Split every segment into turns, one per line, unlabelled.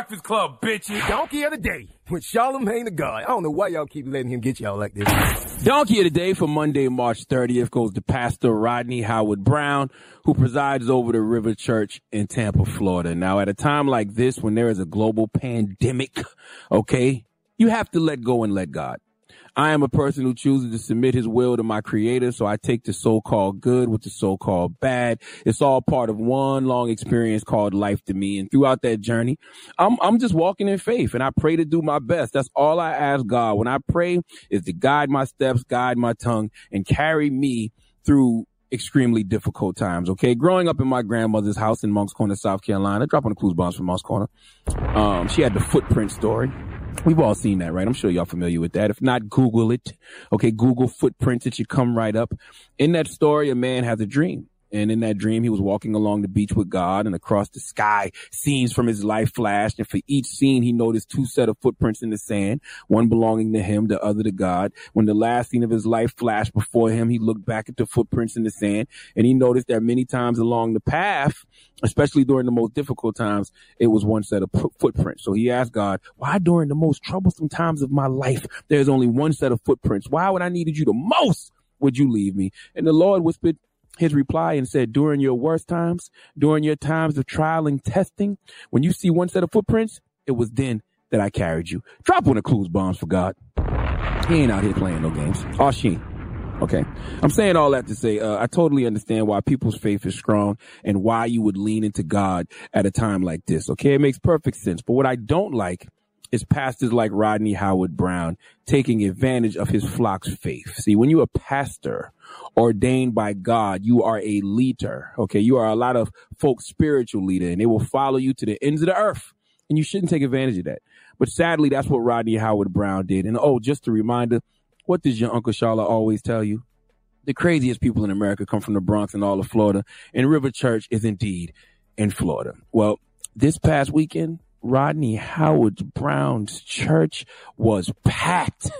The Breakfast Club, bitches. Donkey of the day with Charlamagne the God. I don't know why y'all keep letting him get y'all like this.
Donkey of the day for Monday, March 30th goes to Pastor Rodney Howard-Browne, who presides over the River Church in Tampa, Florida. Now, at a time like this, when there is a global pandemic, okay, you have to let go and let God. I am a person who chooses to submit his will to my creator. So I take the so-called good with the so-called bad. It's all part of one long experience called life to me. And throughout that journey, I'm, I'm just walking in faith and I pray to do my best. That's all I ask God. When I pray is to guide my steps, guide my tongue and carry me through extremely difficult times. Okay. Growing up in my grandmother's house in Moncks Corner, South Carolina, dropping the clues bombs from Moncks Corner. Um, she had the footprint story. We've all seen that, right? I'm sure y'all familiar with that. If not, Google it. Okay. Google footprints. It should come right up. In that story, a man has a dream. And in that dream, he was walking along the beach with God and across the sky, scenes from his life flashed. And for each scene, he noticed two set of footprints in the sand, one belonging to him, the other to God. When the last scene of his life flashed before him, he looked back at the footprints in the sand and he noticed that many times along the path, especially during the most difficult times, it was one set of footprints. So he asked God, why during the most troublesome times of my life, there's only one set of footprints? Why would I needed you the most? Would you leave me? And the Lord whispered, his reply and said, during your worst times, during your times of trial and testing, when you see one set of footprints, it was then that I carried you. Drop one of clues bombs for God. He ain't out here playing no games. Oh, she Okay. I'm saying all that to say, uh, I totally understand why people's faith is strong and why you would lean into God at a time like this. Okay. It makes perfect sense. But what I don't like is pastors like Rodney Howard-Browne taking advantage of his flock's faith. See, when you're a pastor ordained by God, you are a leader. Okay. You are a lot of folks spiritual leader and they will follow you to the ends of the earth and you shouldn't take advantage of that. But sadly, that's what Rodney Howard-Browne did. And oh, just a reminder, what does your Uncle Charla always tell you? The craziest people in America come from the Bronx and all of Florida and River Church is indeed in Florida. Well, this past weekend, Rodney Howard-Browne's church was packed.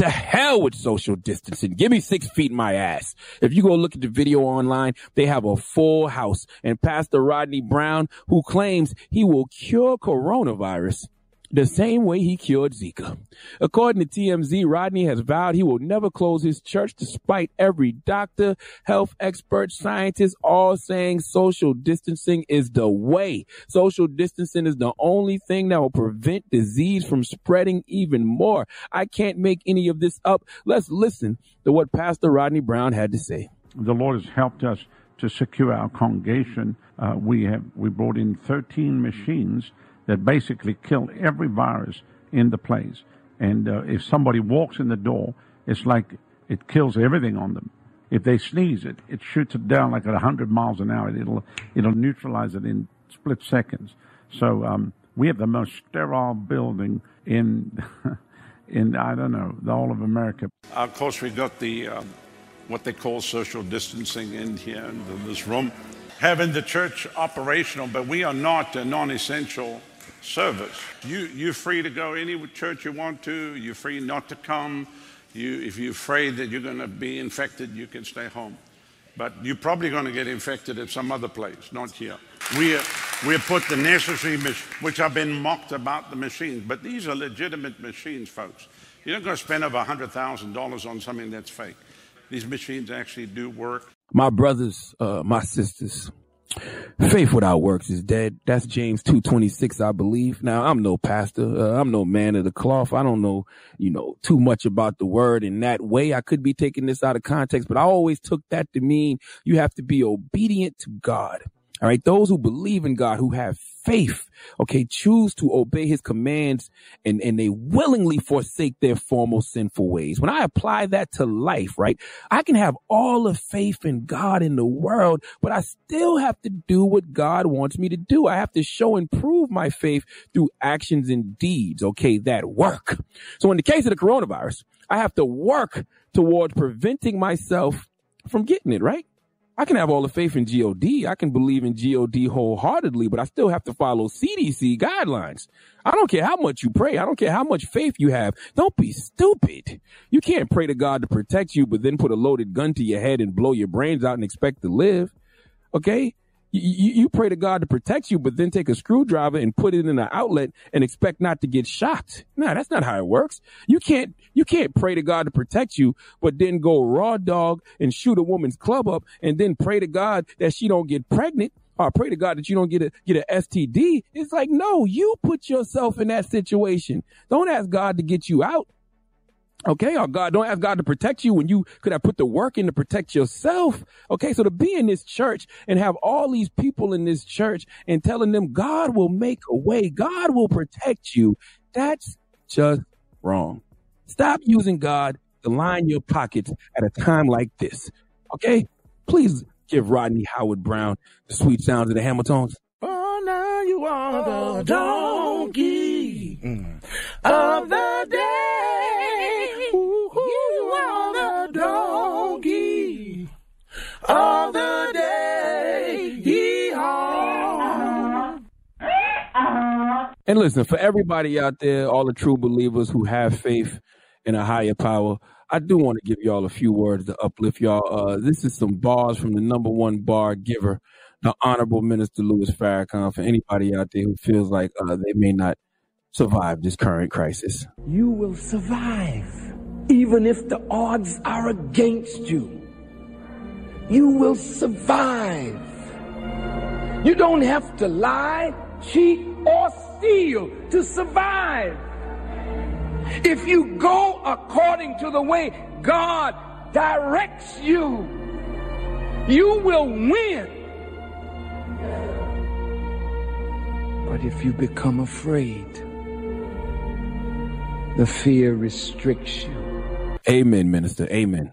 To hell with social distancing. Give me six feet in my ass. If you go look at the video online, they have a full house. And Pastor Rodney Browne, who claims he will cure coronavirus, the same way he cured Zika. According to TMZ, Rodney has vowed he will never close his church despite every doctor, health expert, scientist all saying social distancing is the way. Social distancing is the only thing that will prevent disease from spreading even more. I can't make any of this up. Let's listen to what Pastor Rodney Browne had to say.
The Lord has helped us to secure our congregation, uh, we have we brought in 13 machines that basically kill every virus in the place. And uh, if somebody walks in the door, it's like it kills everything on them. If they sneeze it, it shoots it down like at 100 miles an hour. It'll it'll neutralize it in split seconds. So um, we have the most sterile building in in I don't know the all of America.
Of course, we've got the um, what they call social distancing in here in this room, having the church operational, but we are not a non-essential service. You you're free to go any church you want to. You're free not to come. You, if you're afraid that you're going to be infected, you can stay home. But you're probably going to get infected at some other place, not here. We we put the necessary, which I've been mocked about the machines, but these are legitimate machines, folks. You're not going to spend over $100,000 on something that's fake. These machines actually do work.
My brothers, uh, my sisters, faith without works is dead. That's James 226, I believe. Now, I'm no pastor. Uh, I'm no man of the cloth. I don't know, you know, too much about the word in that way. I could be taking this out of context, but I always took that to mean you have to be obedient to God. All right. Those who believe in God, who have faith, okay, choose to obey his commands and, and they willingly forsake their former sinful ways. When I apply that to life, right, I can have all the faith in God in the world, but I still have to do what God wants me to do. I have to show and prove my faith through actions and deeds, okay, that work. So in the case of the coronavirus, I have to work towards preventing myself from getting it, right? I can have all the faith in God. I can believe in God wholeheartedly, but I still have to follow CDC guidelines. I don't care how much you pray. I don't care how much faith you have. Don't be stupid. You can't pray to God to protect you, but then put a loaded gun to your head and blow your brains out and expect to live. Okay? You, you, pray to God to protect you, but then take a screwdriver and put it in an outlet and expect not to get shot. No, that's not how it works. You can't, you can't pray to God to protect you, but then go raw dog and shoot a woman's club up and then pray to God that she don't get pregnant or pray to God that you don't get a, get an STD. It's like, no, you put yourself in that situation. Don't ask God to get you out. Okay, or God, don't ask God to protect you when you could have put the work in to protect yourself. Okay, so to be in this church and have all these people in this church and telling them God will make a way, God will protect you, that's just wrong. Stop using God to line your pockets at a time like this. Okay, please give Rodney Howard-Browne the sweet sounds of the Hamiltones.
Oh, now you are the donkey mm. of the day. Of the day. Yeehaw.
And listen, for everybody out there, all the true believers who have faith in a higher power, I do want to give y'all a few words to uplift y'all. Uh, this is some bars from the number one bar giver, the Honorable Minister Louis Farrakhan. For anybody out there who feels like uh, they may not survive this current crisis,
you will survive even if the odds are against you. You will survive. You don't have to lie, cheat, or steal to survive. If you go according to the way God directs you, you will win. But if you become afraid, the fear restricts you.
Amen, minister. Amen.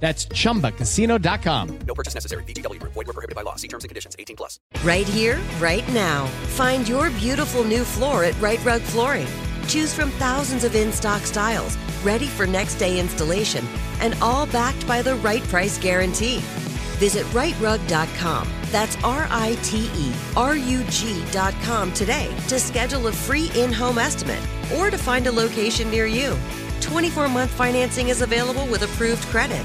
That's chumbacasino.com.
No purchase necessary. VGW Group. Void were prohibited by law. See terms and conditions. 18 plus.
Right here, right now. Find your beautiful new floor at Rite Rug Flooring. Choose from thousands of in-stock styles, ready for next day installation, and all backed by the right price guarantee. Visit riterug.com. That's R-I-T-E-R-U-G.com today to schedule a free in-home estimate or to find a location near you. 24 month financing is available with approved credit.